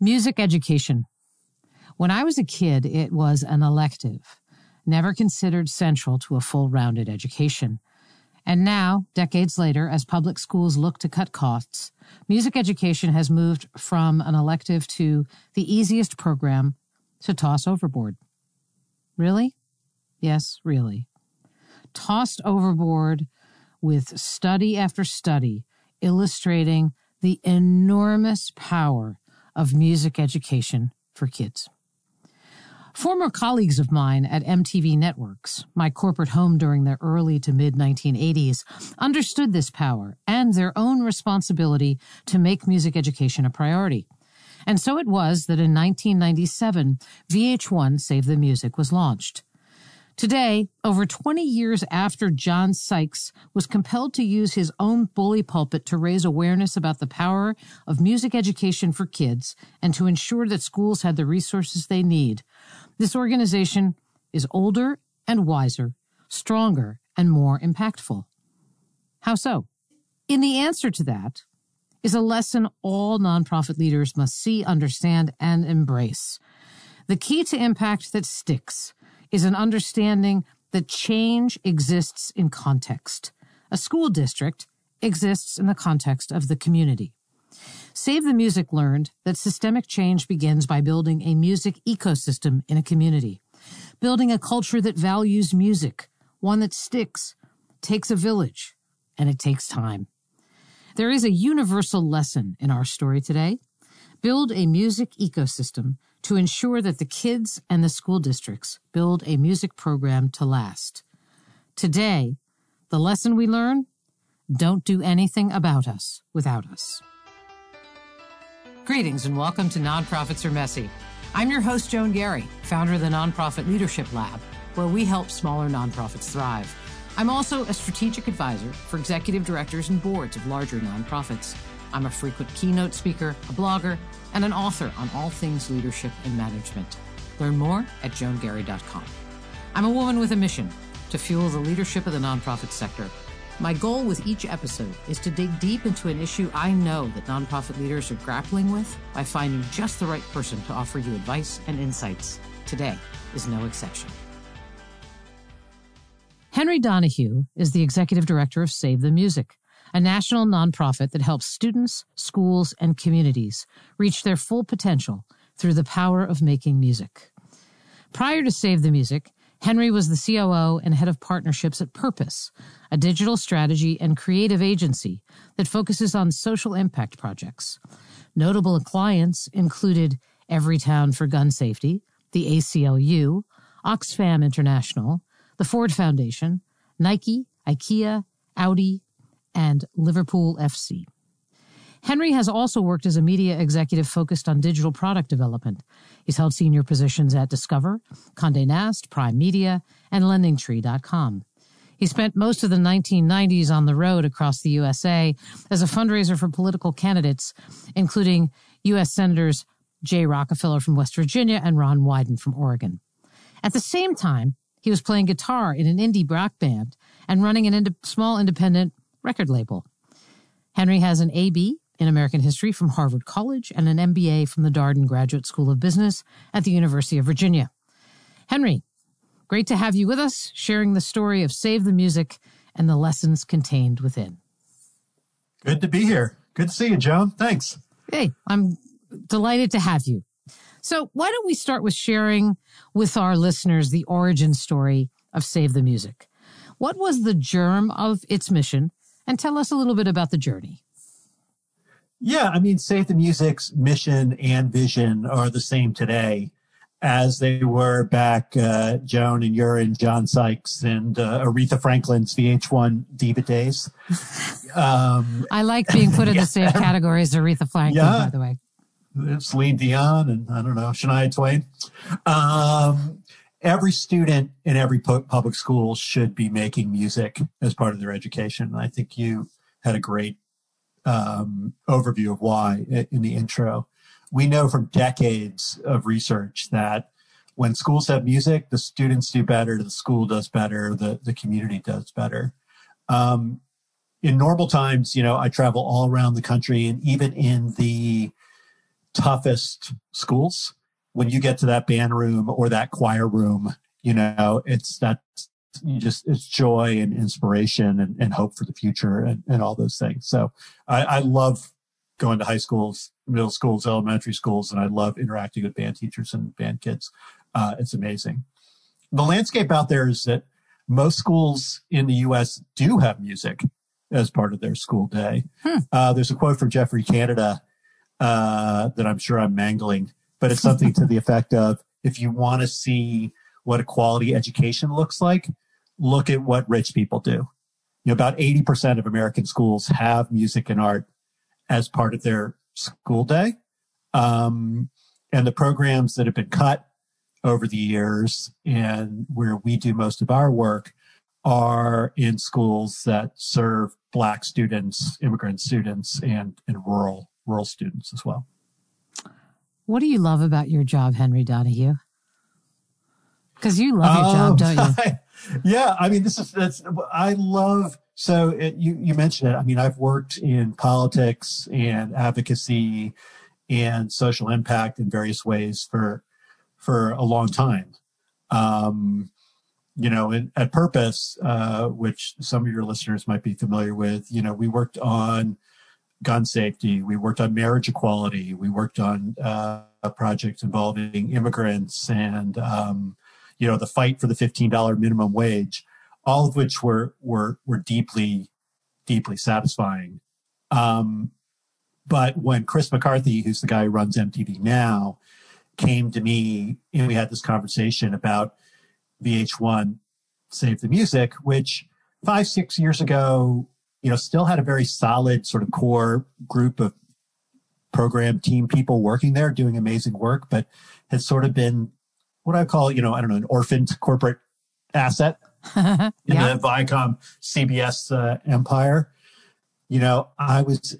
Music education. When I was a kid, it was an elective, never considered central to a full rounded education. And now, decades later, as public schools look to cut costs, music education has moved from an elective to the easiest program to toss overboard. Really? Yes, really. Tossed overboard with study after study illustrating the enormous power of music education for kids. Former colleagues of mine at MTV Networks, my corporate home during the early to mid 1980s, understood this power and their own responsibility to make music education a priority. And so it was that in 1997, VH1 Save the Music was launched. Today, over 20 years after John Sykes was compelled to use his own bully pulpit to raise awareness about the power of music education for kids and to ensure that schools had the resources they need, this organization is older and wiser, stronger and more impactful. How so? In the answer to that is a lesson all nonprofit leaders must see, understand, and embrace. The key to impact that sticks is an understanding that change exists in context. A school district exists in the context of the community. Save the Music learned that systemic change begins by building a music ecosystem in a community, building a culture that values music, one that sticks, takes a village, and it takes time. There is a universal lesson in our story today. Build a music ecosystem to ensure that the kids and the school districts build a music program to last. Today, the lesson we learn don't do anything about us without us. Greetings and welcome to Nonprofits Are Messy. I'm your host, Joan Garry, founder of the Nonprofit Leadership Lab, where we help smaller nonprofits thrive. I'm also a strategic advisor for executive directors and boards of larger nonprofits. I'm a frequent keynote speaker, a blogger, and an author on all things leadership and management. Learn more at joangarry.com. I'm a woman with a mission to fuel the leadership of the nonprofit sector. My goal with each episode is to dig deep into an issue I know that nonprofit leaders are grappling with by finding just the right person to offer you advice and insights. Today is no exception. Henry Donahue is the executive director of Save the Music a national nonprofit that helps students, schools, and communities reach their full potential through the power of making music. Prior to Save the Music, Henry was the COO and head of partnerships at Purpose, a digital strategy and creative agency that focuses on social impact projects. Notable clients included Everytown for Gun Safety, the ACLU, Oxfam International, the Ford Foundation, Nike, IKEA, Audi, and Liverpool FC. Henry has also worked as a media executive focused on digital product development. He's held senior positions at Discover, Condé Nast, Prime Media, and LendingTree.com. He spent most of the 1990s on the road across the USA as a fundraiser for political candidates, including U.S. Senators Jay Rockefeller from West Virginia and Ron Wyden from Oregon. At the same time, he was playing guitar in an indie rock band and running a ind- small independent record label. Henry has an AB in American History from Harvard College and an MBA from the Darden Graduate School of Business at the University of Virginia. Henry, great to have you with us, sharing the story of Save the Music and the lessons contained within. Good to be here. Good to see you, Joan. Thanks. Hey, I'm delighted to have you. So, why don't we start with sharing with our listeners the origin story of Save the Music? What was the germ of its mission and tell us a little bit about the journey. Yeah, I mean, Save the Music's mission and vision are the same today as they were back, uh, Joan and your and John Sykes and uh, Aretha Franklin's VH1 Diva days. Um, I like being put in yeah. the same category as Aretha Franklin, yeah. by the way. Celine Dion and I don't know, Shania Twain. Um, every student in every public school should be making music as part of their education. And I think you had a great um, overview of why in the intro. We know from decades of research that when schools have music, the students do better, the school does better, the, the community does better. Um, in normal times, you know, I travel all around the country and even in the toughest schools. When you get to that band room or that choir room, you know, it's that you just, it's joy and inspiration and, and hope for the future and, and all those things. So I, I love going to high schools, middle schools, elementary schools, and I love interacting with band teachers and band kids. Uh, it's amazing. The landscape out there is that most schools in the U.S. do have music as part of their school day. Hmm. Uh, there's a quote from Geoffrey Canada uh, that I'm sure I'm mangling, but it's something to the effect of if you want to see what a quality education looks like, look at what rich people do. You know, about 80% of American schools have music and art as part of their school day. Um, and the programs that have been cut over the years and where we do most of our work are in schools that serve black students, immigrant students, and, and rural rural students as well. What do you love about your job, Henry Donahue? Because you love your job, don't you? I, yeah, I mean, this is that's I love. So it, you you mentioned it. I mean, I've worked in politics and advocacy and social impact in various ways for for a long time. Um, you know, in, at Purpose, uh, which some of your listeners might be familiar with, you know, we worked on gun safety. We worked on marriage equality. We worked on uh, projects involving immigrants and, um, you know, the fight for the $15 minimum wage, all of which were, were, were deeply, deeply satisfying. Um, but when Chris McCarthy, who's the guy who runs MTV now, came to me and we had this conversation about VH1 Save the Music, which five, six years ago you know, still had a very solid sort of core group of program team people working there doing amazing work, but had sort of been what I call, you know, I don't know, an orphaned corporate asset in the Viacom CBS uh, empire. You know, I was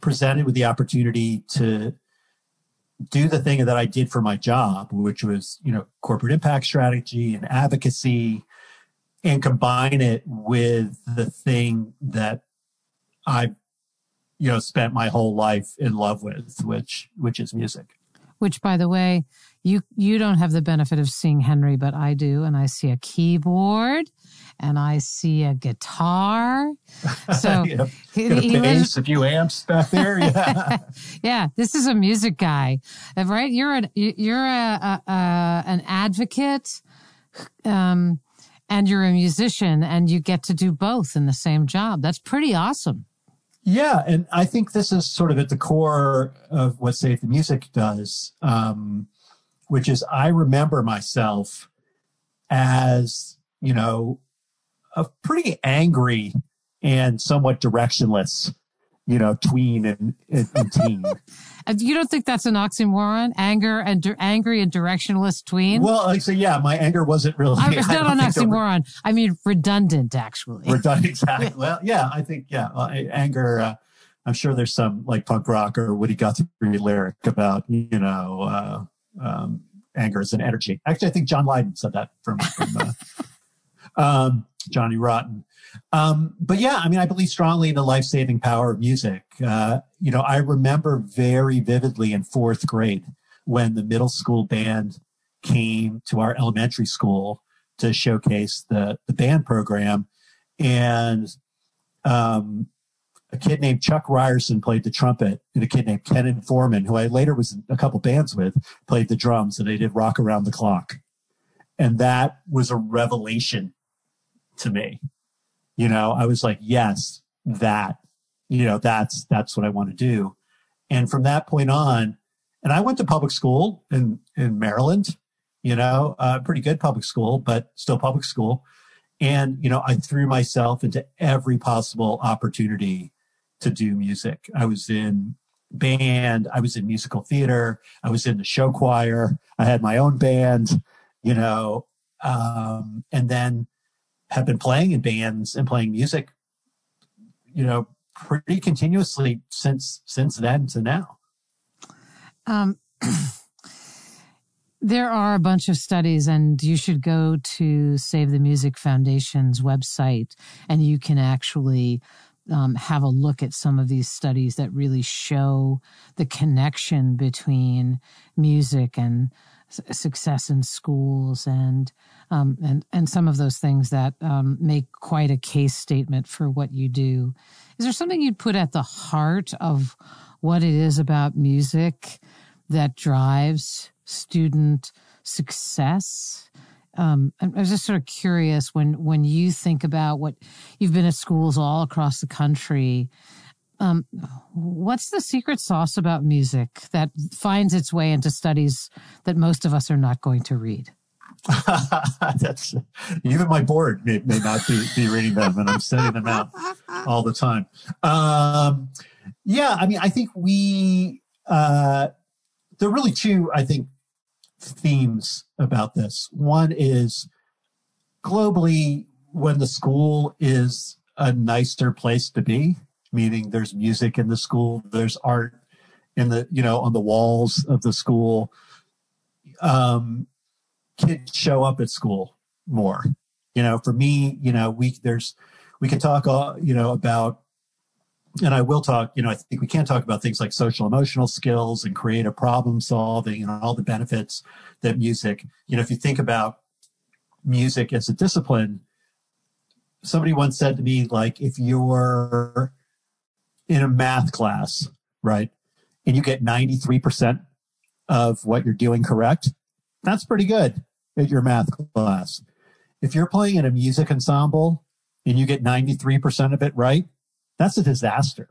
presented with the opportunity to do the thing that I did for my job, which was, you know, corporate impact strategy and advocacy and combine it with the thing that I, you know, spent my whole life in love with, which which is music. Which, by the way, you you don't have the benefit of seeing Henry, but I do, and I see a keyboard, and I see a guitar. So yeah, he, he bass, a few amps back there. Yeah, yeah. This is a music guy, right? You're a you're a, a, a an advocate. Um, and you're a musician and you get to do both in the same job. That's pretty awesome. Yeah, and I think this is sort of at the core of what Save the Music does, um, which is I remember myself as, you know, a pretty angry and somewhat directionless you know, tween and, and, and teen. you don't think that's an oxymoron? Anger and angry and directionless tween? Well, I say, yeah, my anger wasn't really. I, it's not an oxymoron. Re- I mean, redundant, actually. Redundant, exactly. well, yeah, I think, yeah, well, anger. Uh, I'm sure there's some like punk rock or Woody Guthrie lyric about, you know, uh, um, anger is an energy. Actually, I think John Lydon said that from, from uh, um, Johnny Rotten. Um, but yeah, I mean, I believe strongly in the life saving power of music. Uh, you know, I remember very vividly in fourth grade when the middle school band came to our elementary school to showcase the, the band program. And um, a kid named Chuck Ryerson played the trumpet, and a kid named Ken Foreman, who I later was in a couple bands with, played the drums, and they did Rock Around the Clock. And that was a revelation to me. You know, I was like, yes, that, you know, that's, that's what I want to do. And from that point on, and I went to public school in, in Maryland, you know, uh, pretty good public school, but still public school. And, you know, I threw myself into every possible opportunity to do music. I was in band. I was in musical theater. I was in the show choir. I had my own band, you know, um, and then have been playing in bands and playing music, you know, pretty continuously since since then to now. Um, there are a bunch of studies, and you should go to Save the Music Foundation's website, and you can actually um, have a look at some of these studies that really show the connection between music and success in schools and um, and and some of those things that um, make quite a case statement for what you do. Is there something you'd put at the heart of what it is about music that drives student success? Um, I was just sort of curious when when you think about what you've been at schools all across the country. Um, what's the secret sauce about music that finds its way into studies that most of us are not going to read? That's even my board may, may not be, be reading them, and I'm sending them out all the time. Um, yeah, I mean, I think we uh, there are really two, I think, themes about this. One is globally when the school is a nicer place to be, meaning there's music in the school, there's art in the, you know, on the walls of the school. Um, kids show up at school more. You know, for me, you know, we, there's, we can talk, uh, you know, about and I will talk, you know, I think we can talk about things like social emotional skills and creative problem solving and all the benefits that music, you know, if you think about music as a discipline, somebody once said to me, like, if you're in a math class, right, and you get 93% of what you're doing correct, that's pretty good at your math class. If you're playing in a music ensemble and you get 93% of it right, that's a disaster.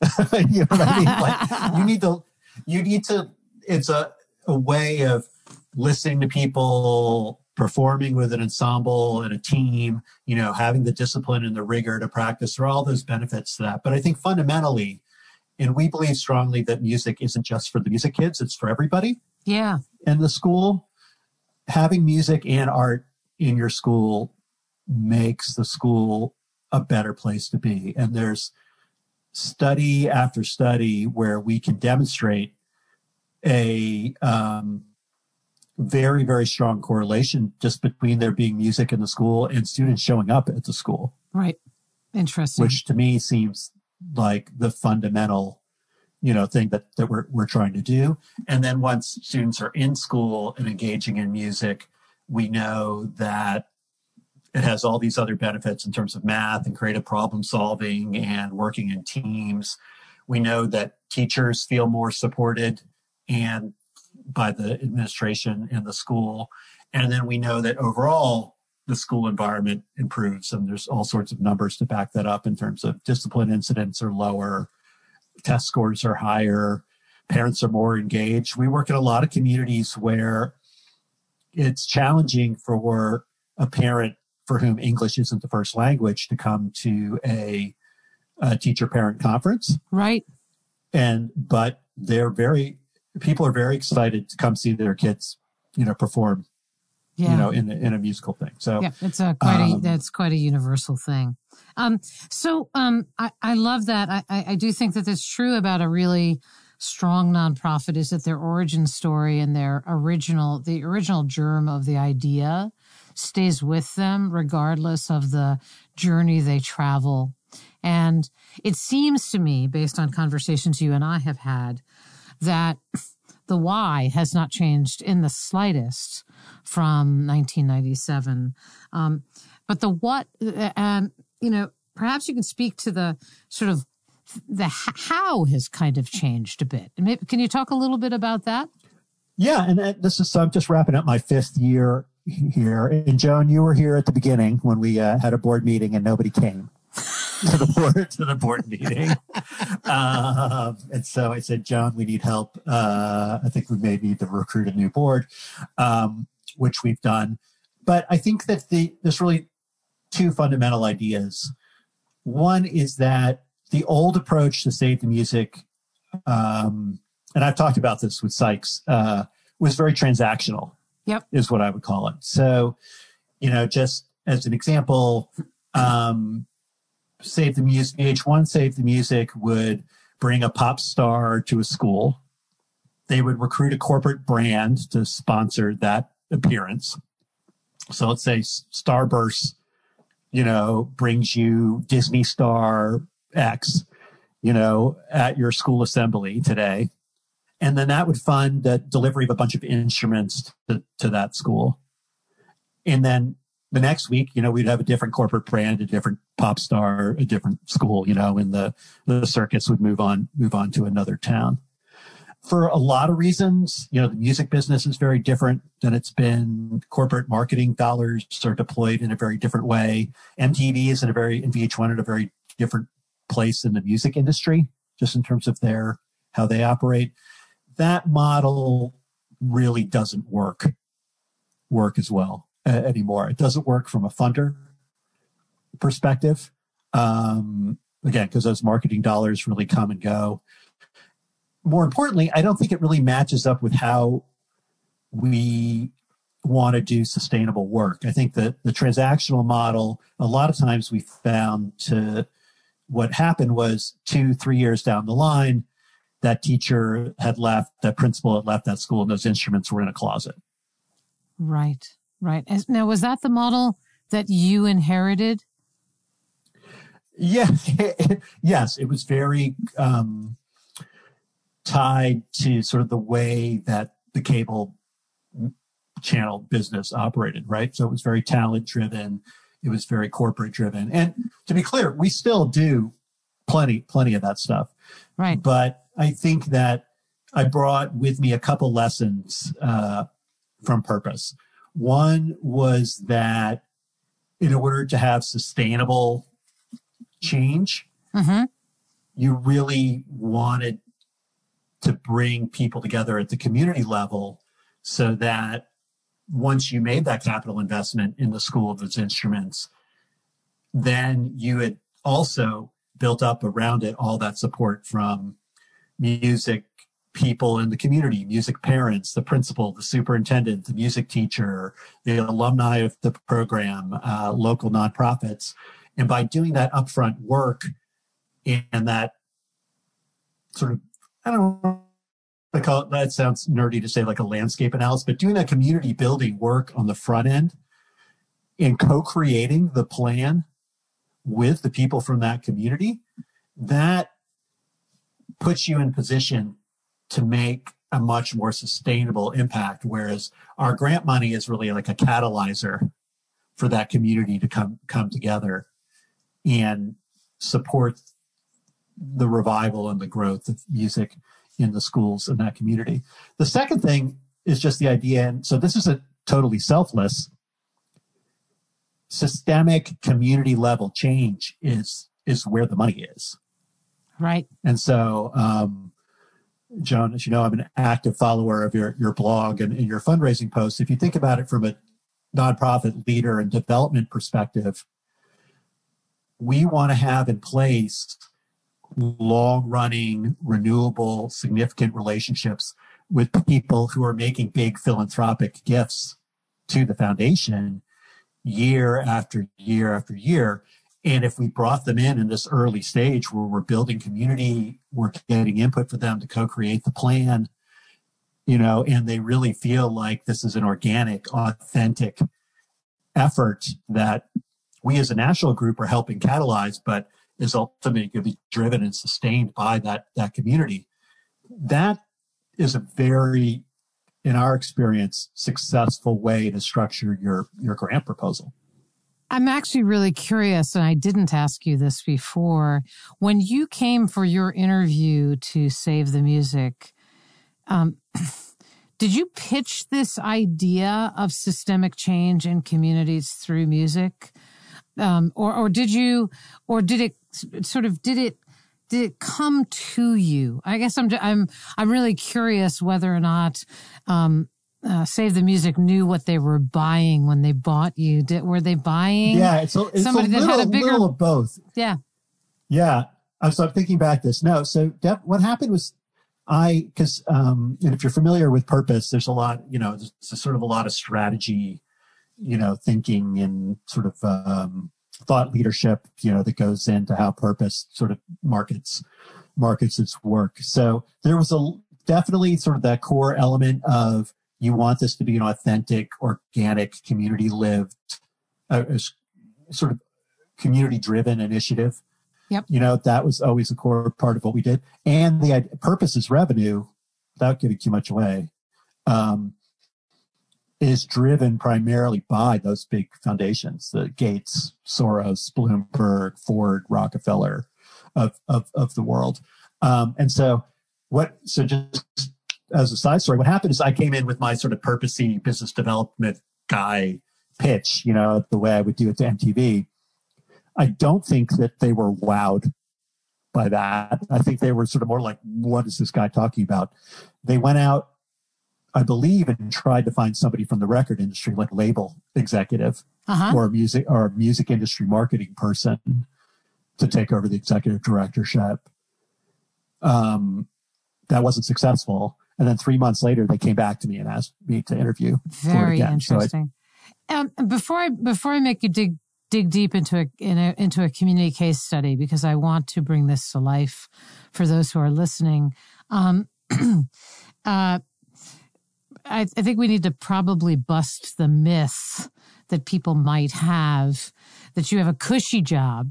you know what I mean? Like you need to, you need to, it's a, a way of listening to people performing with an ensemble and a team, you know, having the discipline and the rigor to practice. There are all those benefits to that. But I think fundamentally, and we believe strongly that music isn't just for the music kids, it's for everybody. Yeah. In the school, having music and art in your school makes the school a better place to be. And there's study after study where we can demonstrate a um, very, very strong correlation just between there being music in the school and students showing up at the school. Right. Interesting. Which to me seems like the fundamental, you know, thing that, that we're, we're trying to do. And then once students are in school and engaging in music, we know that it has all these other benefits in terms of math and creative problem solving and working in teams. We know that teachers feel more supported and by the administration and the school. And then we know that overall the school environment improves and there's all sorts of numbers to back that up in terms of discipline incidents are lower, test scores are higher, parents are more engaged. We work in a lot of communities where it's challenging for a parent for whom English isn't the first language to come to a, a teacher parent conference. Right. And, but they're very, people are very excited to come see their kids, you know, perform, yeah. you know, in, in a musical thing. So yeah, it's a quite um, a, that's quite a universal thing. Um, so, um, I, I love that. I, I, I do think that that's true about a really, strong nonprofit is that their origin story and their original the original germ of the idea stays with them regardless of the journey they travel. And it seems to me, based on conversations you and I have had, that the why has not changed in the slightest from 1997. Um, but the what, and, you know, perhaps you can speak to the sort of the how has kind of changed a bit. Can you talk a little bit about that? Yeah, and this is so I'm just wrapping up my fifth year here. And Joan, you were here at the beginning when we uh, had a board meeting and nobody came to the board to the board meeting. um, and so I said, Joan, we need help. Uh, I think we may need to recruit a new board, um, which we've done. But I think that the, there's really two fundamental ideas. One is that the old approach to save the music, um, and I've talked about this with Sykes, uh, was very transactional. Yep. Is what I would call it. So, you know, just as an example, um, Save the Music, VH1 Save the Music would bring a pop star to a school. They would recruit a corporate brand to sponsor that appearance. So let's say Starburst, you know, brings you Disney star X, you know, at your school assembly today. And then that would fund the delivery of a bunch of instruments to, to that school. And then the next week, you know, we'd have a different corporate brand, a different pop star, a different school, you know, and the, the circuits would move on, move on to another town. For a lot of reasons, you know, the music business is very different than it's been. Corporate marketing dollars are deployed in a very different way. MTV is in a very, in VH1 in a very different place in the music industry, just in terms of their, how they operate. That model really doesn't work, work as well anymore. It doesn't work from a funder perspective. Um, again, because those marketing dollars really come and go. More importantly, I don't think it really matches up with how we want to do sustainable work. I think that the transactional model, a lot of times we found to what happened was two, three years down the line, that teacher had left, that principal had left that school, and those instruments were in a closet. Right. Right. Now, was that the model that you inherited? Yeah. yes. It was very um, tied to sort of the way that the cable channel business operated, right? So it was very talent driven. It was very corporate driven. And to be clear, we still do plenty, plenty of that stuff. Right. But I think that I brought with me a couple lessons uh, from purpose. One was that in order to have sustainable change, mm-hmm. you really wanted to bring people together at the community level so that once you made that capital investment in the school of its instruments, then you had also built up around it all that support from music people in the community, music parents, the principal, the superintendent, the music teacher, the alumni of the program, uh, local nonprofits. And by doing that upfront work and that sort of, I don't know, I call it, that sounds nerdy to say like a landscape analysis, but doing that community building work on the front end and co-creating the plan with the people from that community, that puts you in position to make a much more sustainable impact. Whereas our grant money is really like a catalyzer for that community to come, come together and support the revival and the growth of music in the schools in that community. The second thing is just the idea. And so this is a totally selfless systemic community level change is, is where the money is. Right. And so, um, Joan, as you know, I'm an active follower of your, your blog and, and your fundraising posts. If you think about it from a nonprofit leader and development perspective, we want to have in place long running, renewable, significant relationships with people who are making big philanthropic gifts to the foundation year after year after year. And if we brought them in in this early stage where we're building community, we're getting input for them to co-create the plan, you know, and they really feel like this is an organic, authentic effort that we as a national group are helping catalyze, but is ultimately going to be driven and sustained by that, that community. That is a very, in our experience, successful way to structure your, your grant proposal. I'm actually really curious, and I didn't ask you this before. When you came for your interview to Save the Music, um, did you pitch this idea of systemic change in communities through music, um, or or did you, or did it sort of did it did it come to you? I guess I'm I'm I'm really curious whether or not um, uh, Save the Music knew what they were buying when they bought you. Did, were they buying? Yeah, it's a, it's somebody a little, that had a bigger little of both. Yeah, yeah. So I'm thinking back this. No, so Def, what happened was I because um, and if you're familiar with purpose, there's a lot. You know, there's, there's sort of a lot of strategy, you know, thinking and sort of um, thought leadership. You know, that goes into how purpose sort of markets markets its work. So there was a definitely sort of that core element of you want this to be an authentic, organic, community lived, uh, sort of community driven initiative. Yep. You know, that was always a core part of what we did. And the purpose is revenue, without giving too much away, um, is driven primarily by those big foundations, the Gates, Soros, Bloomberg, Ford, Rockefeller of, of, of the world. Um, and so what, so just as a side story, what happened is I came in with my sort of purposey business development guy pitch, you know, the way I would do it to MTV. I don't think that they were wowed by that. I think they were sort of more like, what is this guy talking about? They went out, I believe, and tried to find somebody from the record industry, like label executive uh-huh. or music or music industry marketing person to take over the executive directorship. Um, that wasn't successful. And then three months later, they came back to me and asked me to interview. Very interesting. So I, um, before I before I make you dig dig deep into a, in a into a community case study because I want to bring this to life for those who are listening. Um, uh, I, I think we need to probably bust the myth that people might have that you have a cushy job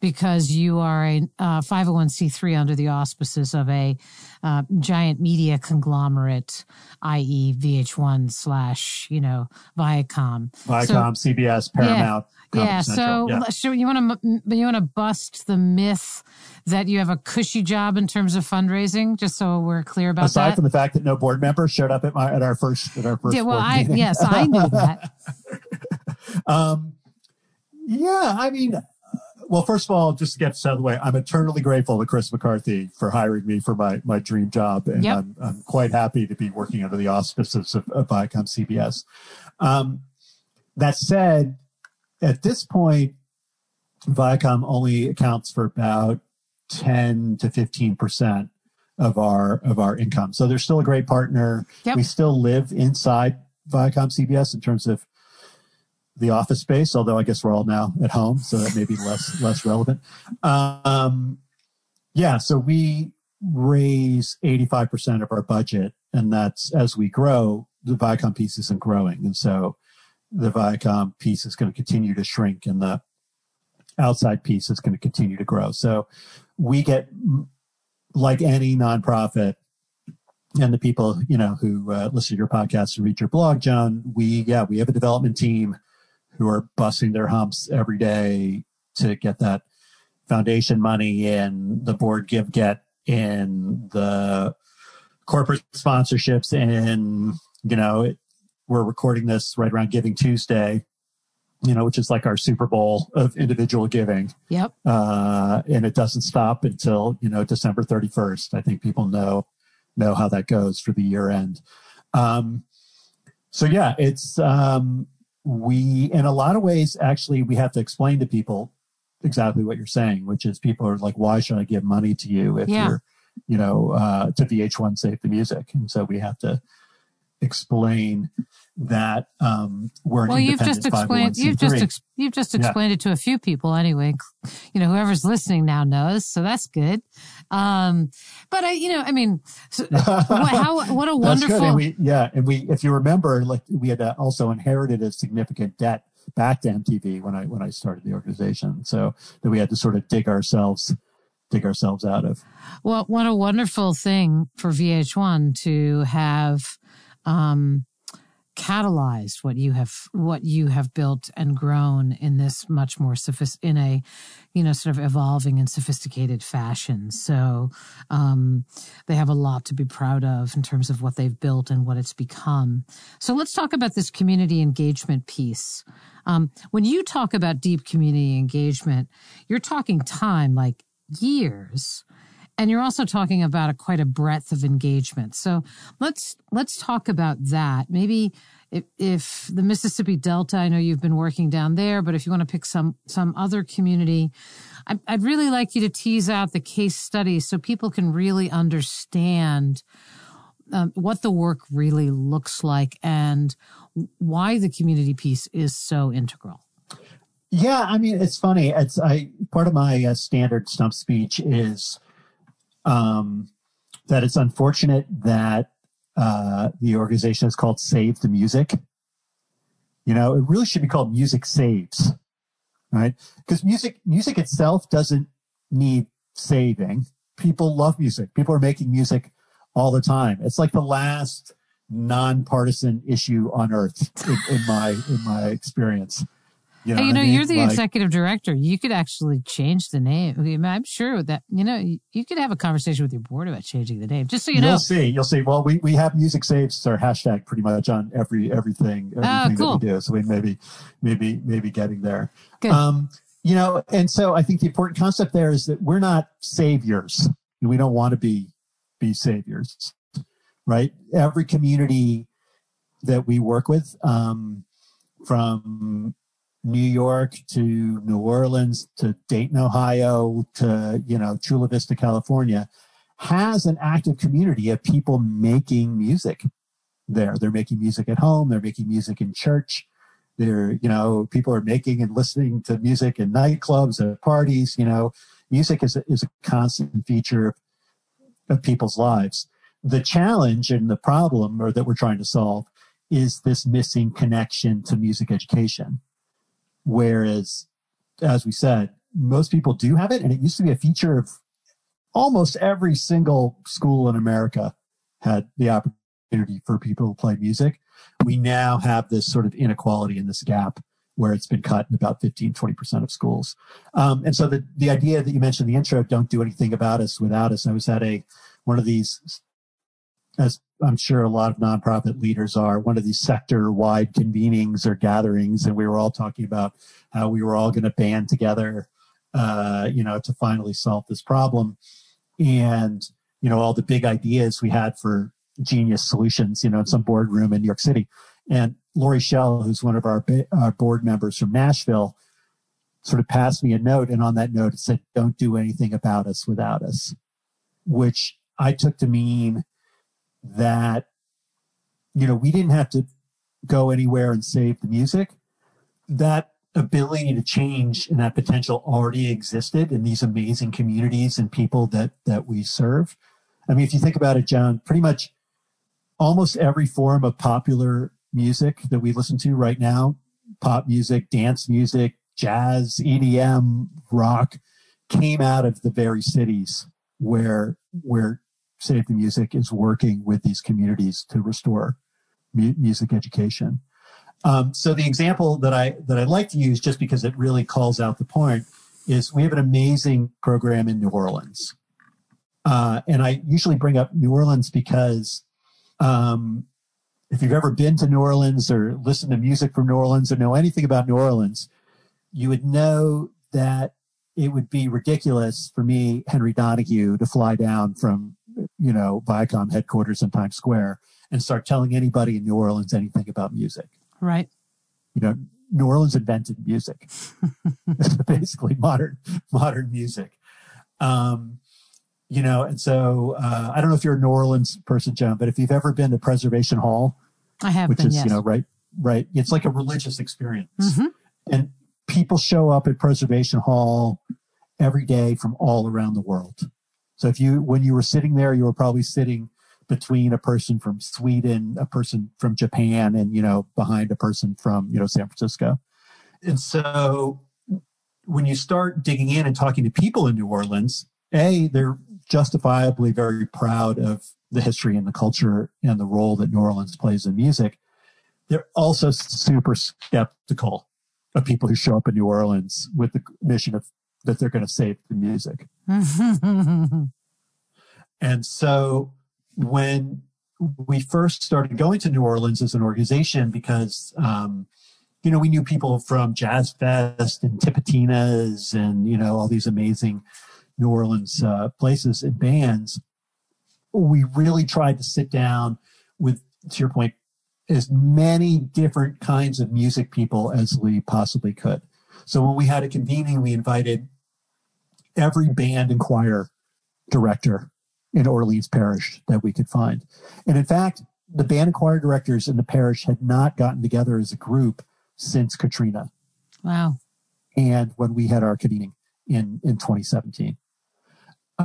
because you are a uh, 501c3 under the auspices of a uh, giant media conglomerate, i.e., VH1 slash, you know, Viacom. Viacom, so, CBS, Paramount. Yeah. yeah so, yeah. so you want to you want to bust the myth that you have a cushy job in terms of fundraising, just so we're clear about Aside that. from the fact that no board member showed up at my at our first at our first. Yeah, well, I meeting. yes, I knew that. um, yeah, I mean, well, first of all, just to get this out of the way, I'm eternally grateful to Chris McCarthy for hiring me for my, my dream job. And yep. I'm, I'm quite happy to be working under the auspices of, of Viacom CBS. Um, that said, at this point, Viacom only accounts for about 10 to 15% of our, of our income. So they're still a great partner. Yep. We still live inside Viacom CBS in terms of the office space, although I guess we're all now at home, so that may be less less relevant. Um, yeah, so we raise 85% of our budget, and that's as we grow, the Viacom piece isn't growing. And so the Viacom piece is going to continue to shrink, and the outside piece is going to continue to grow. So we get, like any nonprofit, and the people you know who uh, listen to your podcast and read your blog, Joan, we yeah we have a development team who are busting their humps every day to get that foundation money in, the board give get in, the corporate sponsorships and you know, it, we're recording this right around Giving Tuesday, you know, which is like our Super Bowl of individual giving. Yep. Uh, and it doesn't stop until, you know, December 31st. I think people know, know how that goes for the year end. Um, so yeah, it's, um, we, in a lot of ways, actually, we have to explain to people exactly what you're saying, which is people are like, why should I give money to you if yeah. you're, you know, uh, to VH1 Save the Music? And so we have to explain that um, we're well. You've just explained. You've just ex- you've just explained yeah. it to a few people anyway. You know, whoever's listening now knows, so that's good. Um, but I, you know, I mean, so, what, how what a wonderful. And we, yeah, and we, if you remember, like we had uh, also inherited a significant debt back to MTV when I when I started the organization, so that we had to sort of dig ourselves dig ourselves out of. Well, what a wonderful thing for VH1 to have um, catalyzed what you have what you have built and grown in this much more sophist in a you know sort of evolving and sophisticated fashion. So um, they have a lot to be proud of in terms of what they've built and what it's become. So let's talk about this community engagement piece. Um, when you talk about deep community engagement you're talking time like years and you're also talking about a quite a breadth of engagement. So let's let's talk about that. Maybe if, if, the Mississippi Delta, I know you've been working down there, but if you want to pick some some other community, I, I'd really like you to tease out the case studies so people can really understand um, what the work really looks like and why the community piece is so integral. Yeah, I mean, it's funny. It's I part of my uh, standard stump speech is um, that it's unfortunate that uh, the organization is called Save the Music. You know, it really should be called Music Saves, right? Because music music itself doesn't need saving. People love music. People are making music all the time. It's like the last nonpartisan issue on earth in, in my in my experience. You know, hey, you know, you're the like, executive director. You could actually change the name. I'm sure that you know you could have a conversation with your board about changing the name. Just so you know, you'll see. You'll see. Well, we, we have music saves our hashtag pretty much on every everything everything oh, cool. that we do. So we maybe maybe maybe getting there. Good. Um, you know, and so I think the important concept there is that we're not saviors. We don't want to be be saviors, right? Every community that we work with, um, from New York to New Orleans to Dayton, Ohio to, you know, Chula Vista, California has an active community of people making music there. They're making music at home. They're making music in church. They're, you know, people are making and listening to music in nightclubs and parties. You know, music is a, is a constant feature of people's lives. The challenge and the problem or that we're trying to solve is this missing connection to music education. Whereas, as we said, most people do have it. And it used to be a feature of almost every single school in America had the opportunity for people to play music. We now have this sort of inequality in this gap where it's been cut in about 15, 20% of schools. Um, and so the, the idea that you mentioned in the intro, don't do anything about us without us. I was at a, one of these, as I'm sure a lot of nonprofit leaders are one of these sector wide convenings or gatherings. And we were all talking about how we were all going to band together, uh, you know, to finally solve this problem. And, you know, all the big ideas we had for genius solutions, you know, in some boardroom in New York City. And Lori Shell, who's one of our, our board members from Nashville, sort of passed me a note. And on that note, it said, don't do anything about us without us, which I took to mean, that, you know, we didn't have to go anywhere and save the music. That ability to change and that potential already existed in these amazing communities and people that, that we serve. I mean, if you think about it, Joan, pretty much almost every form of popular music that we listen to right now, pop music, dance music, jazz, EDM, rock, came out of the very cities where, where Save the Music is working with these communities to restore mu- music education. Um, so the example that I that I like to use, just because it really calls out the point, is we have an amazing program in New Orleans, uh, and I usually bring up New Orleans because um, if you've ever been to New Orleans or listened to music from New Orleans or know anything about New Orleans, you would know that it would be ridiculous for me, Henry Donahue, to fly down from you know, Viacom headquarters in Times Square and start telling anybody in New Orleans anything about music. Right. You know, New Orleans invented music. basically modern modern music. Um, you know, and so uh, I don't know if you're a New Orleans person, Joan, but if you've ever been to Preservation Hall, I have, which been, is yes. you know right, right. It's like a religious experience, mm-hmm. and people show up at Preservation Hall every day from all around the world. So if you, when you were sitting there, you were probably sitting between a person from Sweden, a person from Japan, and, you know, behind a person from, you know, San Francisco. And so when you start digging in and talking to people in New Orleans, A, they're justifiably very proud of the history and the culture and the role that New Orleans plays in music. They're also super skeptical of people who show up in New Orleans with the mission of that they're going to save the music. and so when we first started going to New Orleans as an organization, because, um, you know, we knew people from Jazz Fest and Tipitina's and, you know, all these amazing New Orleans uh, places and bands. We really tried to sit down with, to your point, as many different kinds of music people as we possibly could. So when we had a convening, we invited every band and choir director in Orleans Parish that we could find. And in fact, the band and choir directors in the parish had not gotten together as a group since Katrina. Wow. And when we had our convening in, in 2017.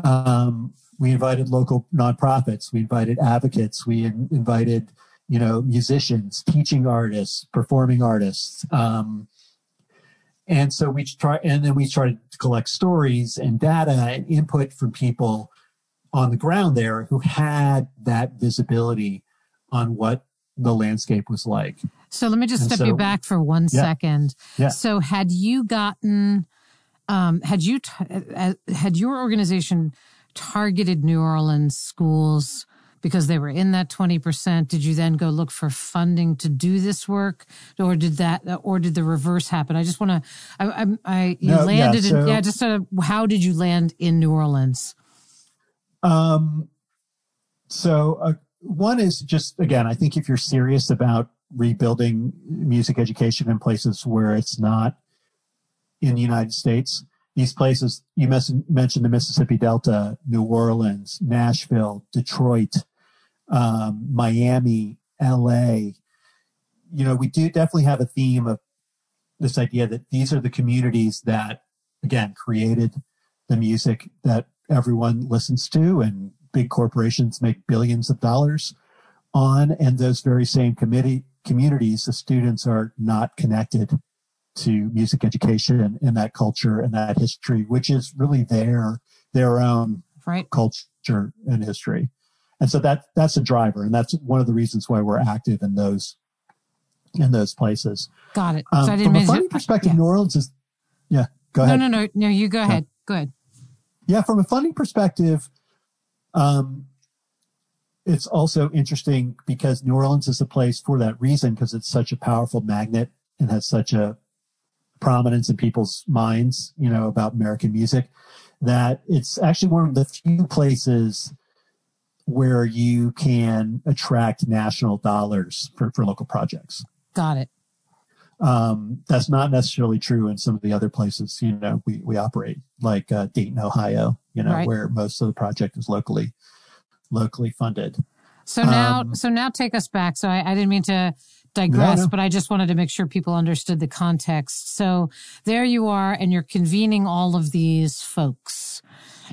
Um, we invited local nonprofits. We invited advocates. We in, invited, you know, musicians, teaching artists, performing artists. Um, And so we try, and then we started to collect stories and data and input from people on the ground there who had that visibility on what the landscape was like. So let me just step so, you back for one yeah, second. Yeah. So had you gotten, um, had you, t- uh, had your organization targeted New Orleans schools because they were in that 20%? Did you then go look for funding to do this work? Or did that, or did the reverse happen? I just want to, I, I, I, you no, landed yeah, so, in, yeah, just sort of, how did you land in New Orleans? Um, so, uh, one is just, again, I think if you're serious about rebuilding music education in places where it's not in the United States, these places you mentioned the Mississippi Delta, New Orleans, Nashville, Detroit, um, Miami, LA. You know, we do definitely have a theme of this idea that these are the communities that, again, created the music that everyone listens to and big corporations make billions of dollars on. And those very same committee communities, the students are not connected to music education and that culture and that history, which is really their their own right. culture and history. And so that that's a driver, and that's one of the reasons why we're active in those in those places. Got it. Um, so from a funding perspective, yeah. New Orleans is yeah. Go ahead. No, no, no, no. You go ahead. Go ahead. Yeah, from a funding perspective, um, it's also interesting because New Orleans is a place for that reason because it's such a powerful magnet and has such a prominence in people's minds, you know, about American music, that it's actually one of the few places where you can attract national dollars for, for local projects. Got it. Um, that's not necessarily true in some of the other places, you know, we, we operate like uh, Dayton, Ohio, you know, right. where most of the project is locally, locally funded. So now, um, so now take us back. So I, I didn't mean to digress, no, no. but I just wanted to make sure people understood the context. So there you are, and you're convening all of these folks.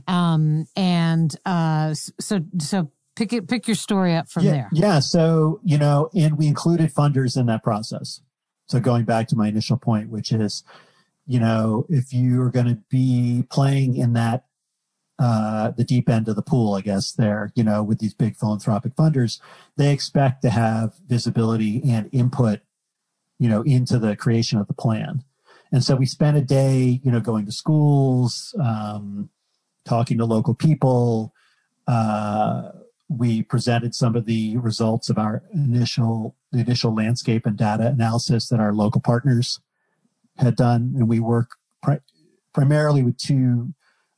Um, and uh, so so pick it, pick your story up from yeah, there. Yeah. So you know, and we included funders in that process. So going back to my initial point, which is, you know, if you are going to be playing in that uh, the deep end of the pool, I guess, there, you know, with these big philanthropic funders, they expect to have visibility and input, you know, into the creation of the plan. And so we spent a day, you know, going to schools, um, talking to local people. Uh, we presented some of the results of our initial, the initial landscape and data analysis that our local partners had done. And we work pri- primarily with two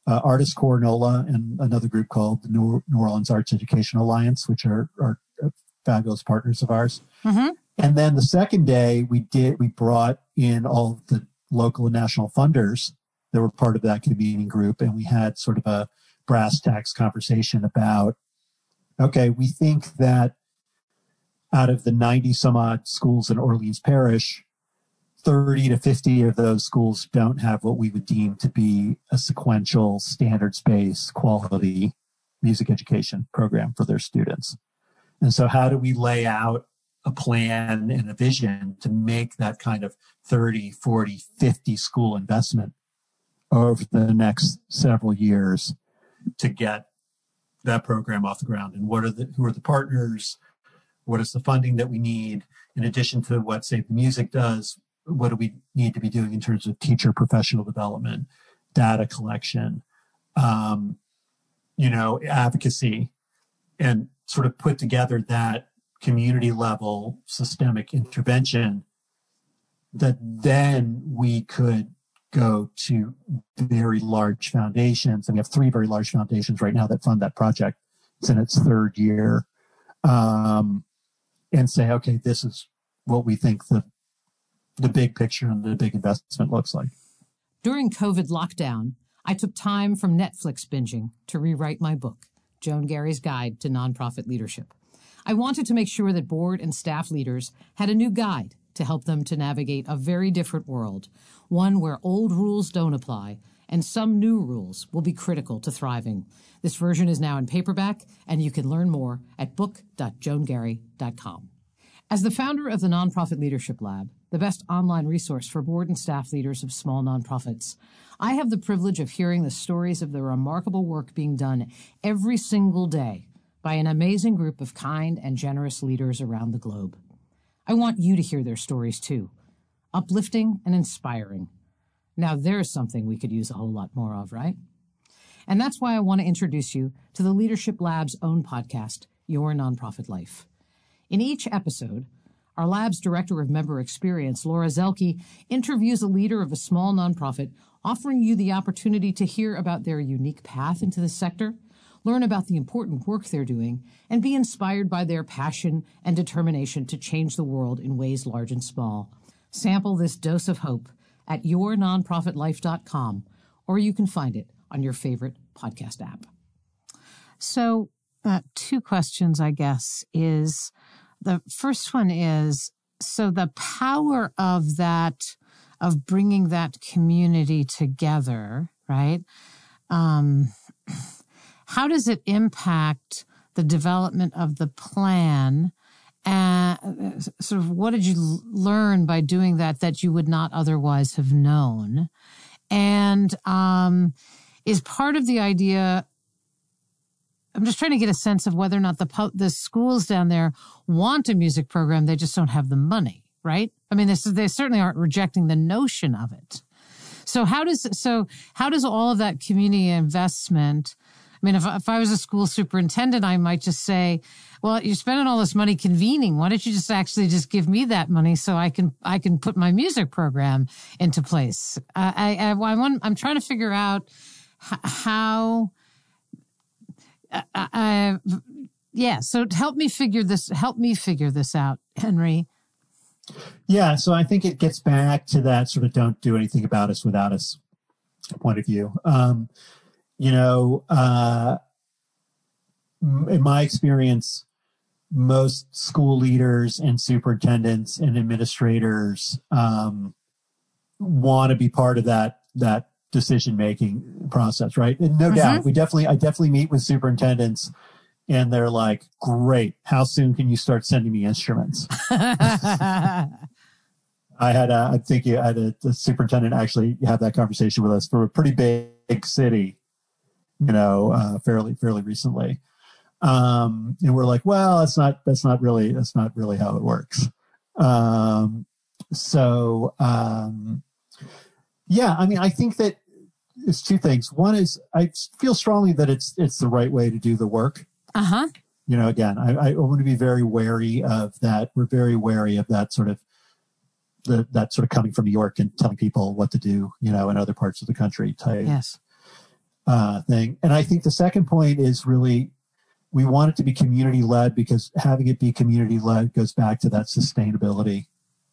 uh, Artist Corps NOLA and another group called the New, Orleans Arts Education Alliance, which are, are fabulous partners of ours. Mm-hmm. And then the second day we did, we brought in all the local and national funders that were part of that convening group. And we had sort of a brass tacks conversation about, okay, we think that out of the 90 some odd schools in Orleans Parish, 30 to 50 of those schools don't have what we would deem to be a sequential standards based quality music education program for their students. And so how do we lay out a plan and a vision to make that kind of 30, 40, 50 school investment over the next several years to get that program off the ground? And what are the, who are the partners? What is the funding that we need? In addition to what Save the Music does, what do we need to be doing in terms of teacher professional development, data collection, um, you know, advocacy, and sort of put together that community level systemic intervention that then we could go to very large foundations. And we have three very large foundations right now that fund that project. It's in its third year. Um, and say, okay, this is what we think the the big picture and the big investment looks like. During COVID lockdown, I took time from Netflix binging to rewrite my book, Joan Garry's Guide to Nonprofit Leadership. I wanted to make sure that board and staff leaders had a new guide to help them to navigate a very different world, one where old rules don't apply and some new rules will be critical to thriving. This version is now in paperback, and you can learn more at book.joangarry.com. As the founder of the Nonprofit Leadership Lab, the best online resource for board and staff leaders of small nonprofits, I have the privilege of hearing the stories of the remarkable work being done every single day by an amazing group of kind and generous leaders around the globe. I want you to hear their stories too. Uplifting and inspiring. Now there's something we could use a whole lot more of, right? And that's why I want to introduce you to the Leadership Lab's own podcast, Your Nonprofit Life. In each episode, our lab's director of member experience, Laura Zelke, interviews a leader of a small nonprofit, offering you the opportunity to hear about their unique path into the sector, learn about the important work they're doing, and be inspired by their passion and determination to change the world in ways large and small. Sample this dose of hope at yournonprofitlife.com, or you can find it on your favorite podcast app. So, uh, two questions, I guess, is the first one is so the power of that, of bringing that community together, right? Um, how does it impact the development of the plan? And uh, sort of what did you learn by doing that that you would not otherwise have known? And um, is part of the idea I'm just trying to get a sense of whether or not the the schools down there want a music program. They just don't have the money, right? I mean, this, they certainly aren't rejecting the notion of it. So how does so how does all of that community investment? I mean, if if I was a school superintendent, I might just say, "Well, you're spending all this money convening. Why don't you just actually just give me that money so I can I can put my music program into place?" I I, I I'm, I'm trying to figure out how uh, uh, uh, yeah so help me figure this help me figure this out henry yeah so i think it gets back to that sort of don't do anything about us without us point of view um, you know uh, in my experience most school leaders and superintendents and administrators um, want to be part of that that decision making process, right? And no mm-hmm. doubt, we definitely, I definitely meet with superintendents and they're like, great. How soon can you start sending me instruments? I had, a, I think you had a, the superintendent actually have that conversation with us for a pretty big city, you know, uh, fairly, fairly recently. Um, and we're like, well, that's not, that's not really, that's not really how it works. Um, so, um, yeah, I mean, I think that it's two things. One is I feel strongly that it's it's the right way to do the work. Uh huh. You know, again, I, I want to be very wary of that. We're very wary of that sort of the that sort of coming from New York and telling people what to do. You know, in other parts of the country type yes. Uh, thing. And I think the second point is really we want it to be community led because having it be community led goes back to that sustainability.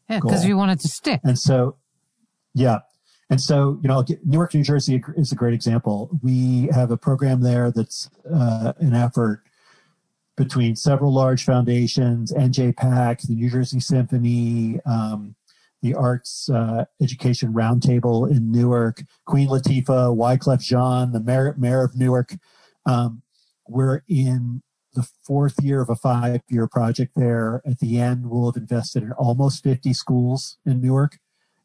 Yeah, because we want it to stick. And so, yeah, and so, you know, Newark, New Jersey is a great example. We have a program there that's uh, an effort between several large foundations, NJPAC, the New Jersey Symphony, um, the Arts uh, Education Roundtable in Newark, Queen Latifah, Wyclef Jean, the mayor, mayor of Newark. Um, we're in the fourth year of a five year project there. At the end, we'll have invested in almost 50 schools in Newark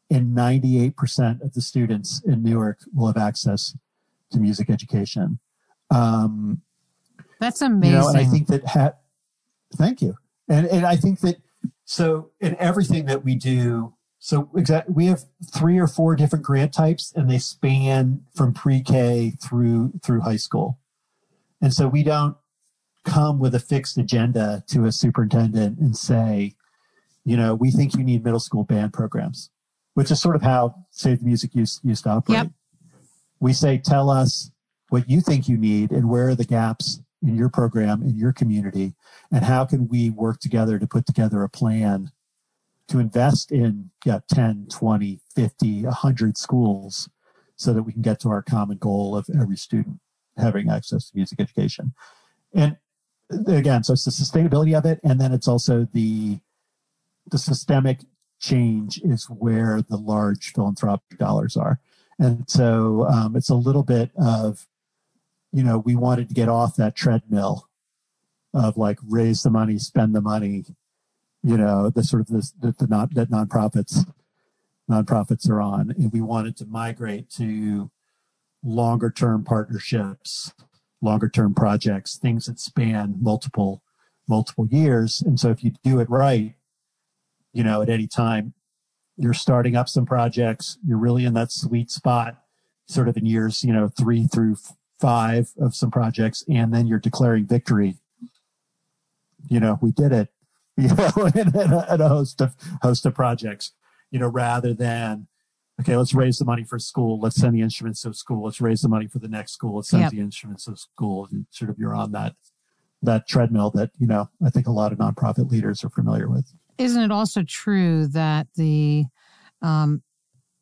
and 98% of the students in Newark will have access to music education. Um, That's amazing. You know, and I think that, ha- thank you. And, and I think that, so in everything that we do, so exactly, we have three or four different grant types and they span from pre-K through, through high school. And so we don't come with a fixed agenda to a superintendent and say, you know, we think you need middle school band programs which is sort of how Save the Music used, used to operate. Yep. We say, tell us what you think you need and where are the gaps in your program, in your community, and how can we work together to put together a plan to invest in yeah, 10, 20, 50, 100 schools so that we can get to our common goal of every student having access to music education. And again, so it's the sustainability of it, and then it's also the the systemic change is where the large philanthropic dollars are. And so um, it's a little bit of, you know, we wanted to get off that treadmill of like raise the money, spend the money, you know, the sort of this, the, the not, that nonprofits, nonprofits are on. And we wanted to migrate to longer term partnerships, longer term projects, things that span multiple, multiple years. And so if you do it right, you know, at any time, you're starting up some projects, you're really in that sweet spot, sort of in years, you know, three through five of some projects, and then you're declaring victory. You know, we did it, you know, and, a, a host of host of projects, you know, rather than okay, let's raise the money for school. Let's send the instruments to school. Let's raise the money for the next school. Let's send yep. the instruments to school. And sort of you're on that that treadmill that you know I think a lot of nonprofit leaders are familiar with. Isn't it also true that the um,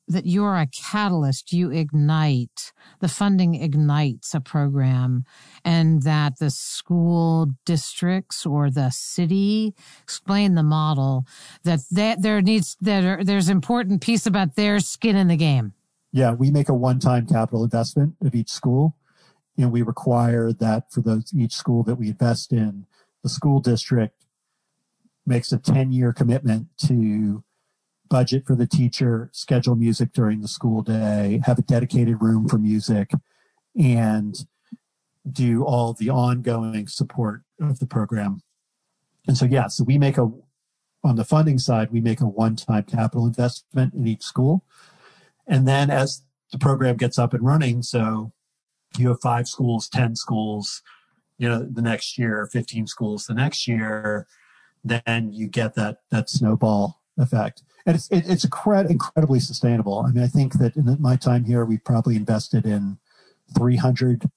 that you're a catalyst, you ignite, the funding ignites a program, and that the school districts or the city explain the model that that there needs that there's important piece about their skin in the game. Yeah, we make a one-time capital investment of each school, and we require that for those each school that we invest in, the school district makes a 10-year commitment to budget for the teacher, schedule music during the school day, have a dedicated room for music, and do all the ongoing support of the program. And so, yeah, so we make a, on the funding side, we make a one time capital investment in each school. And then as the program gets up and running, so you have five schools, 10 schools, you know, the next year, 15 schools the next year, then you get that, that snowball effect and it's it, it's incred- incredibly sustainable. I mean, I think that in my time here, we've probably invested in 300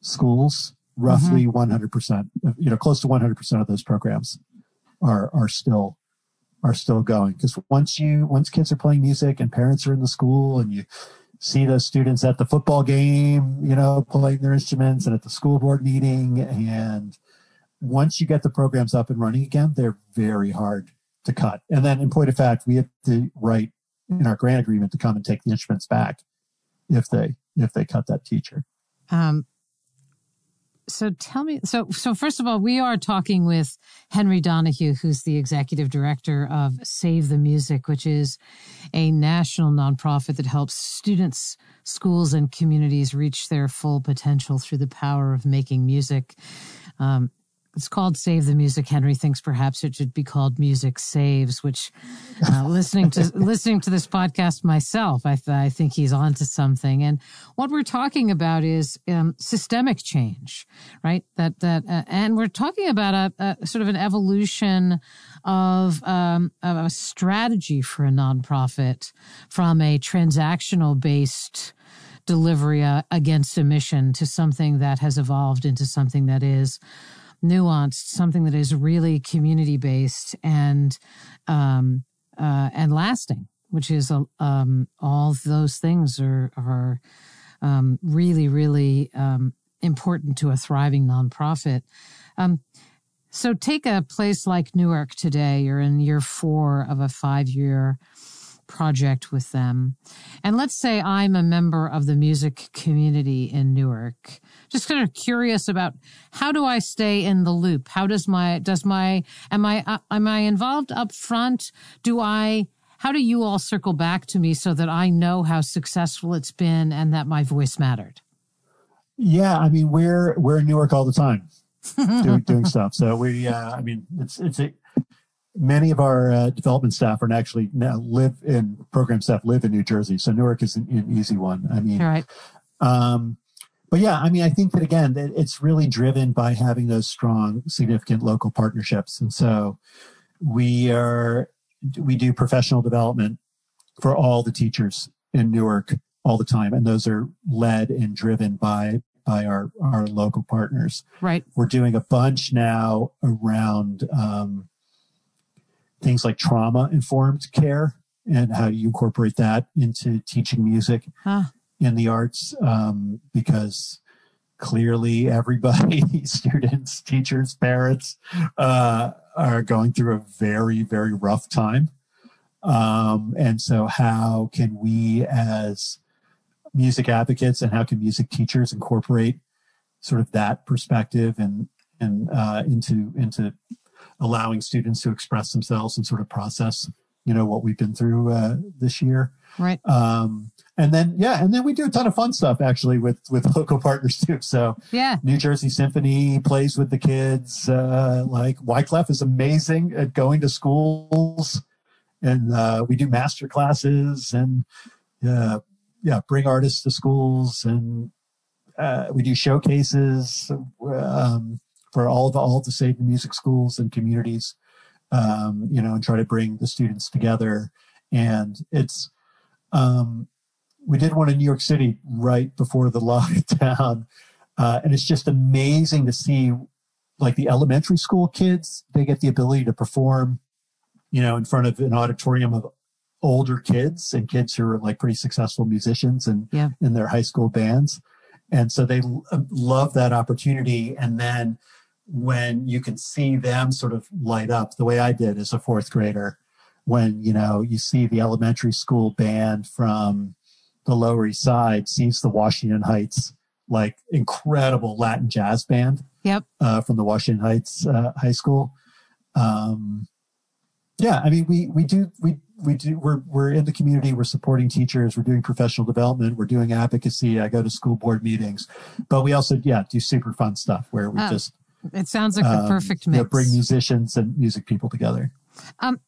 schools, roughly mm-hmm. 100%. You know, close to 100% of those programs are are still are still going because once you once kids are playing music and parents are in the school and you see those students at the football game, you know, playing their instruments and at the school board meeting and once you get the programs up and running again, they're very hard to cut. And then in point of fact, we have to write in our grant agreement to come and take the instruments back if they if they cut that teacher. Um, so tell me so so first of all we are talking with henry donahue who's the executive director of save the music which is a national nonprofit that helps students schools and communities reach their full potential through the power of making music um, it's called Save the Music. Henry thinks perhaps it should be called Music Saves, which uh, listening to listening to this podcast myself, I, th- I think he's onto something. And what we're talking about is um, systemic change, right? That that uh, and we're talking about a, a, sort of an evolution of, um, of a strategy for a nonprofit from a transactional based delivery uh, against a mission to something that has evolved into something that is nuanced, something that is really community based and um, uh, and lasting, which is uh, um, all those things are are um, really really um, important to a thriving nonprofit. Um, so take a place like Newark today. You're in year four of a five year project with them. And let's say I'm a member of the music community in Newark. Just kind of curious about how do I stay in the loop? How does my, does my, am I, uh, am I involved up front? Do I, how do you all circle back to me so that I know how successful it's been and that my voice mattered? Yeah, I mean, we're, we're in Newark all the time. doing, doing stuff. So we, uh, I mean, it's, it's a, many of our uh, development staff are actually now live in program staff live in New Jersey. So Newark is an, an easy one. I mean, right. Um, but yeah, I mean, I think that again, it's really driven by having those strong, significant local partnerships. And so we are, we do professional development for all the teachers in Newark all the time. And those are led and driven by, by our, our local partners. Right. We're doing a bunch now around, um, things like trauma informed care and how you incorporate that into teaching music huh. in the arts um, because clearly everybody students teachers parents uh, are going through a very very rough time um, and so how can we as music advocates and how can music teachers incorporate sort of that perspective and and uh, into into allowing students to express themselves and sort of process, you know, what we've been through uh, this year. Right. Um, and then yeah, and then we do a ton of fun stuff actually with with local partners too. So yeah, New Jersey Symphony plays with the kids. Uh, like Wyclef is amazing at going to schools, and uh, we do master classes and uh, yeah, bring artists to schools, and uh, we do showcases um, for all of all the the Music schools and communities. Um, you know, and try to bring the students together. And it's um, we did one in New York City right before the lockdown, uh, and it's just amazing to see like the elementary school kids. They get the ability to perform, you know, in front of an auditorium of older kids and kids who are like pretty successful musicians and yeah. in their high school bands, and so they love that opportunity. And then when you can see them sort of light up the way I did as a fourth grader when you know you see the elementary school band from the Lower East Side sees the Washington Heights like incredible Latin jazz band. Yep. Uh, from the Washington Heights uh, High School. Um, yeah, I mean, we we do we we do we're we're in the community. We're supporting teachers. We're doing professional development. We're doing advocacy. I go to school board meetings, but we also yeah do super fun stuff where we oh, just. It sounds like um, the perfect mix. You know, bring musicians and music people together. Um,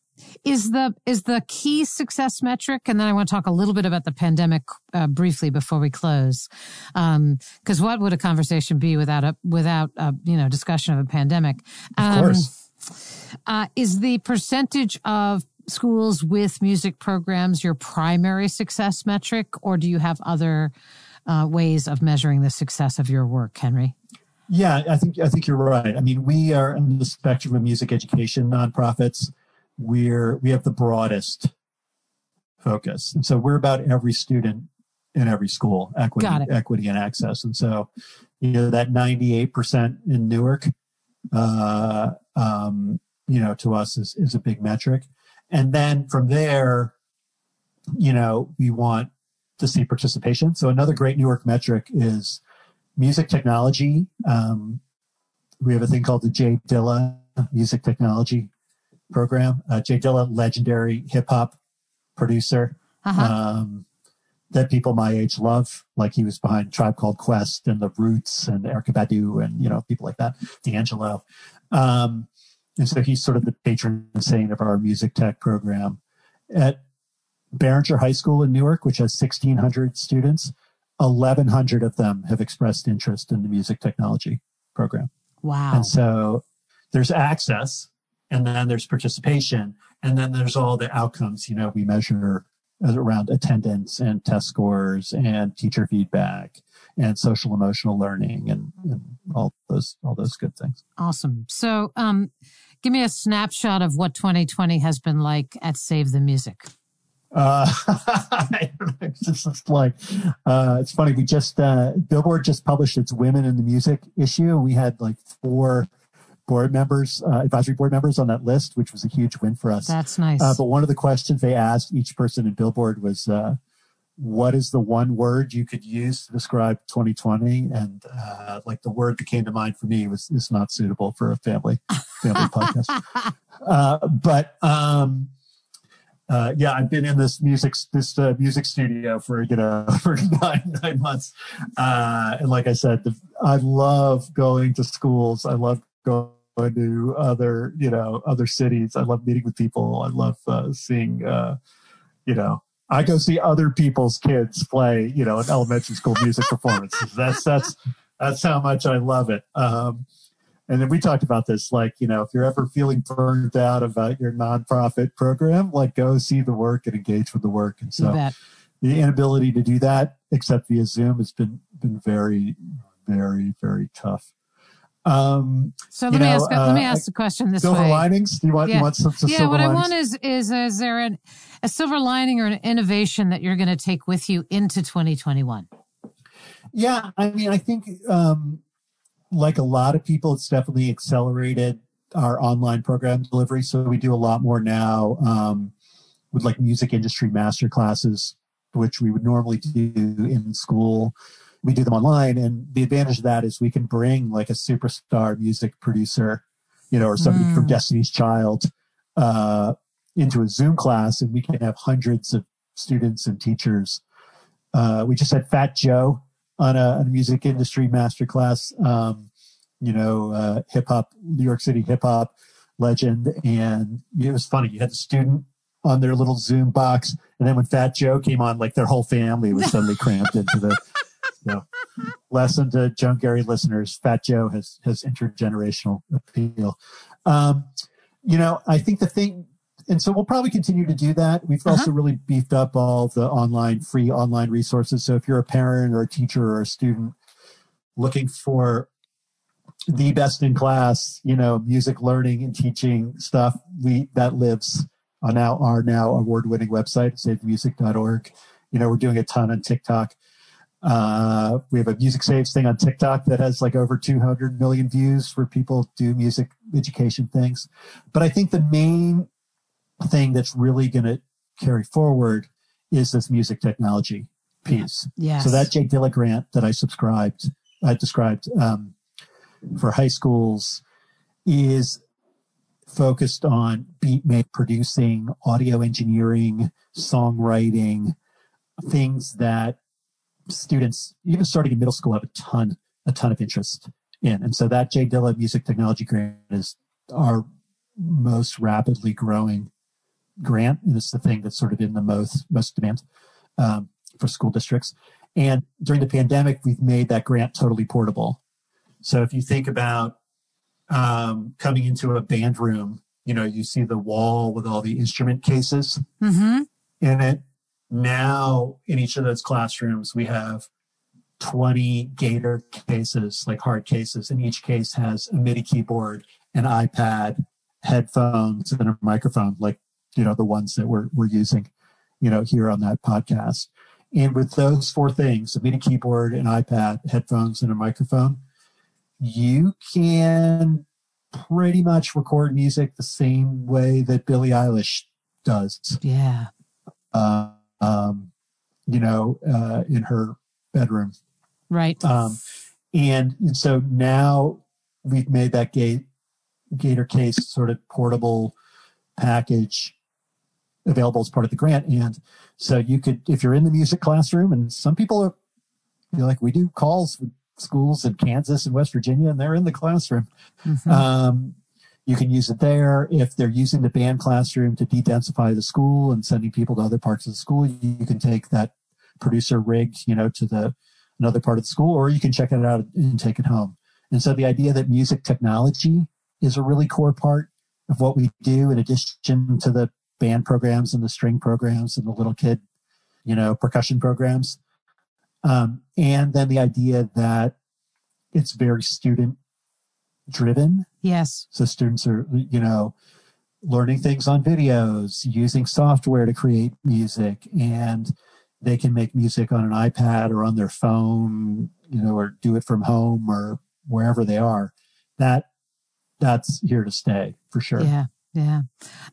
is the is the key success metric and then i want to talk a little bit about the pandemic uh, briefly before we close because um, what would a conversation be without a without a you know discussion of a pandemic um, of course. Uh, is the percentage of schools with music programs your primary success metric or do you have other uh, ways of measuring the success of your work henry yeah i think i think you're right. I mean we are in the spectrum of music education nonprofits. We're we have the broadest focus. And so we're about every student in every school equity equity and access. And so you know that 98% in newark uh, um, you know to us is, is a big metric. And then from there you know we want to see participation. So another great newark metric is music technology um, we have a thing called the J Dilla music technology program. Uh, J Dilla, legendary hip hop producer uh-huh. um, that people my age love. Like he was behind Tribe Called Quest and The Roots and Erykah Badu and you know people like that, D'Angelo. Um, and so he's sort of the patron saint of our music tech program at Barringer High School in Newark, which has 1,600 students. 1,100 of them have expressed interest in the music technology program. Wow. And so there's access and then there's participation and then there's all the outcomes you know we measure around attendance and test scores and teacher feedback and social emotional learning and, and all those all those good things awesome so um, give me a snapshot of what 2020 has been like at save the music uh, it's just like uh, it's funny. We just uh, Billboard just published its Women in the Music issue. We had like four board members, uh, advisory board members on that list, which was a huge win for us. That's nice. Uh, but one of the questions they asked each person in Billboard was, uh, what is the one word you could use to describe 2020? And uh, like the word that came to mind for me was is not suitable for a family family podcast. Uh, but um, uh, yeah, I've been in this music this uh, music studio for you know for nine nine months, uh, and like I said, the, I love going to schools. I love going to other, you know, other cities. I love meeting with people. I love uh, seeing, uh, you know, I go see other people's kids play, you know, an elementary school music performances. That's that's that's how much I love it. Um, and then we talked about this, like, you know, if you're ever feeling burned out about your nonprofit program, like go see the work and engage with the work. And so the inability to do that except via Zoom has been been very, very, very tough. Um, so let me know, ask. Uh, let me ask the question this silver way. linings. Do you want? Yeah, you want some, some yeah what linings? I want is is is there an, a silver lining or an innovation that you're going to take with you into 2021? Yeah, I mean, I think um, like a lot of people, it's definitely accelerated our online program delivery. So we do a lot more now um, with like music industry master classes, which we would normally do in school we do them online. And the advantage of that is we can bring like a superstar music producer you know, or somebody mm. from Destiny's Child uh, into a Zoom class, and we can have hundreds of students and teachers. Uh, we just had Fat Joe on a, a music industry masterclass. Um, you know, uh, hip hop, New York City hip hop legend, and it was funny. You had the student on their little Zoom box, and then when Fat Joe came on, like their whole family was suddenly cramped into the. You know, lesson to Joan Garry listeners: Fat Joe has has intergenerational appeal. Um, you know, I think the thing, and so we'll probably continue to do that. We've uh-huh. also really beefed up all the online, free online resources. So if you're a parent or a teacher or a student looking for the best in class, you know, music learning and teaching stuff, we that lives on our, our now award winning website, savemusic.org. You know, we're doing a ton on TikTok. Uh, we have a music saves thing on TikTok that has like over 200 million views for people do music education things. But I think the main thing that's really going to carry forward is this music technology piece. Yeah. Yes. So that J Dilla grant that I subscribed, I described um, for high schools is focused on beat make producing, audio engineering, songwriting, things that students, even starting in middle school, have a ton, a ton of interest in. And so that J Dilla Music Technology Grant is our most rapidly growing grant. And it's the thing that's sort of in the most, most demand um, for school districts. And during the pandemic, we've made that grant totally portable. So if you think about um, coming into a band room, you know, you see the wall with all the instrument cases mm-hmm. in it now in each of those classrooms we have 20 gator cases like hard cases and each case has a midi keyboard an ipad headphones and a microphone like you know the ones that we're, we're using you know here on that podcast and with those four things a midi keyboard an ipad headphones and a microphone you can pretty much record music the same way that billie eilish does yeah uh, um, you know, uh, in her bedroom. Right. Um, and, and so now we've made that gate, Gator case sort of portable package available as part of the grant. And so you could, if you're in the music classroom, and some people are, you know, like we do calls with schools in Kansas and West Virginia, and they're in the classroom. Mm-hmm. Um, you can use it there. If they're using the band classroom to de-densify the school and sending people to other parts of the school, you can take that producer rig, you know, to the another part of the school, or you can check it out and take it home. And so the idea that music technology is a really core part of what we do in addition to the band programs and the string programs and the little kid, you know, percussion programs. Um, and then the idea that it's very student driven. Yes. So students are, you know, learning things on videos, using software to create music, and they can make music on an iPad or on their phone, you know, or do it from home or wherever they are. That that's here to stay for sure. Yeah. Yeah.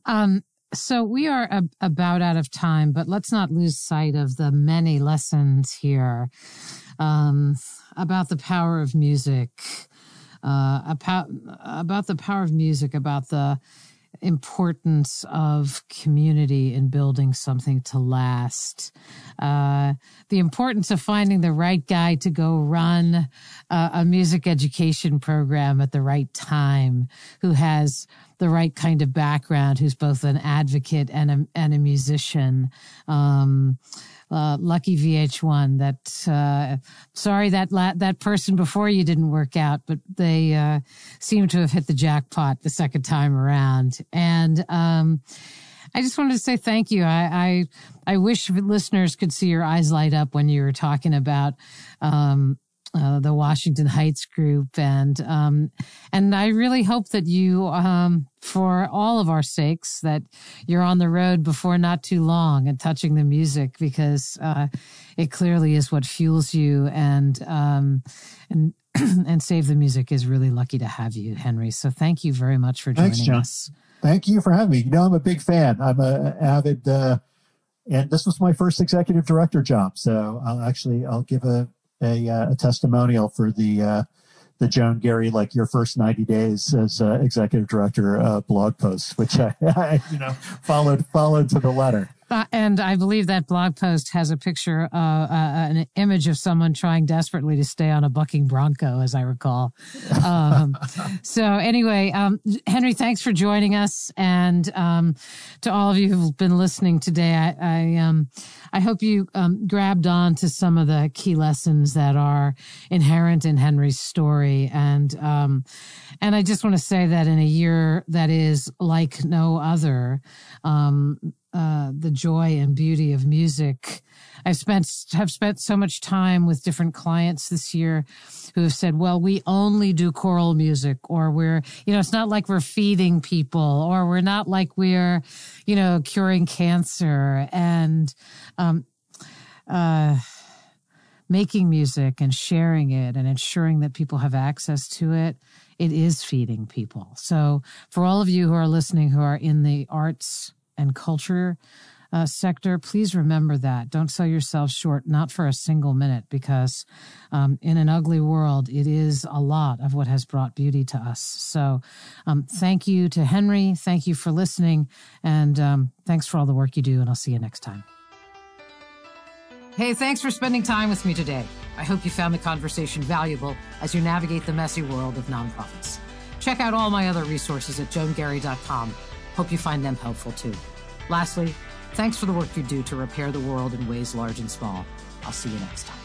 Um, so we are a, about out of time, but let's not lose sight of the many lessons here um, about the power of music, uh, about about the power of music, about the importance of community in building something to last, uh, the importance of finding the right guy to go run uh, a music education program at the right time, who has the right kind of background, who's both an advocate and a, and a musician. Um, uh, lucky VH1 that uh, sorry that la- that person before you didn't work out, but they uh, seem to have hit the jackpot the second time around. And um, I just wanted to say thank you. I, I, I wish listeners could see your eyes light up when you were talking about um, uh, the Washington Heights group, and um, and I really hope that you, um, for all of our sakes, that you're on the road before not too long and touching the music because uh, it clearly is what fuels you, and um, and and Save the Music is really lucky to have you, Henry. So thank you very much for joining Thanks, us. Thank you for having me. You know, I'm a big fan. I'm a avid. Uh, and this was my first executive director job, so I'll actually I'll give a a, uh, a testimonial for the uh, the Joan Garry like your first 90 days as uh, executive director uh, blog post, which I, I, you know, followed, followed to the letter. Uh, and I believe that blog post has a picture, uh, uh, an image of someone trying desperately to stay on a bucking bronco, as I recall. Um, so anyway, um, Henry, thanks for joining us, and um, to all of you who've been listening today, I, I, um, I hope you um, grabbed on to some of the key lessons that are inherent in Henry's story, and um, and I just want to say that in a year that is like no other. Um, uh, the joy and beauty of music. I've spent have spent so much time with different clients this year who have said, "Well, we only do choral music, or we're you know it's not like we're feeding people, or we're not like we're you know curing cancer." And um, uh, making music and sharing it and ensuring that people have access to it, it is feeding people. So for all of you who are listening who are in the arts and culture uh, sector, please remember that. Don't sell yourself short, not for a single minute, because um, in an ugly world, it is a lot of what has brought beauty to us. So, um, thank you to Henry. Thank you for listening. And um, thanks for all the work you do. And I'll see you next time. Hey, thanks for spending time with me today. I hope you found the conversation valuable as you navigate the messy world of nonprofits. Check out all my other resources at joangarry.com. Hope you find them helpful too. Lastly, thanks for the work you do to repair the world in ways large and small. I'll see you next time.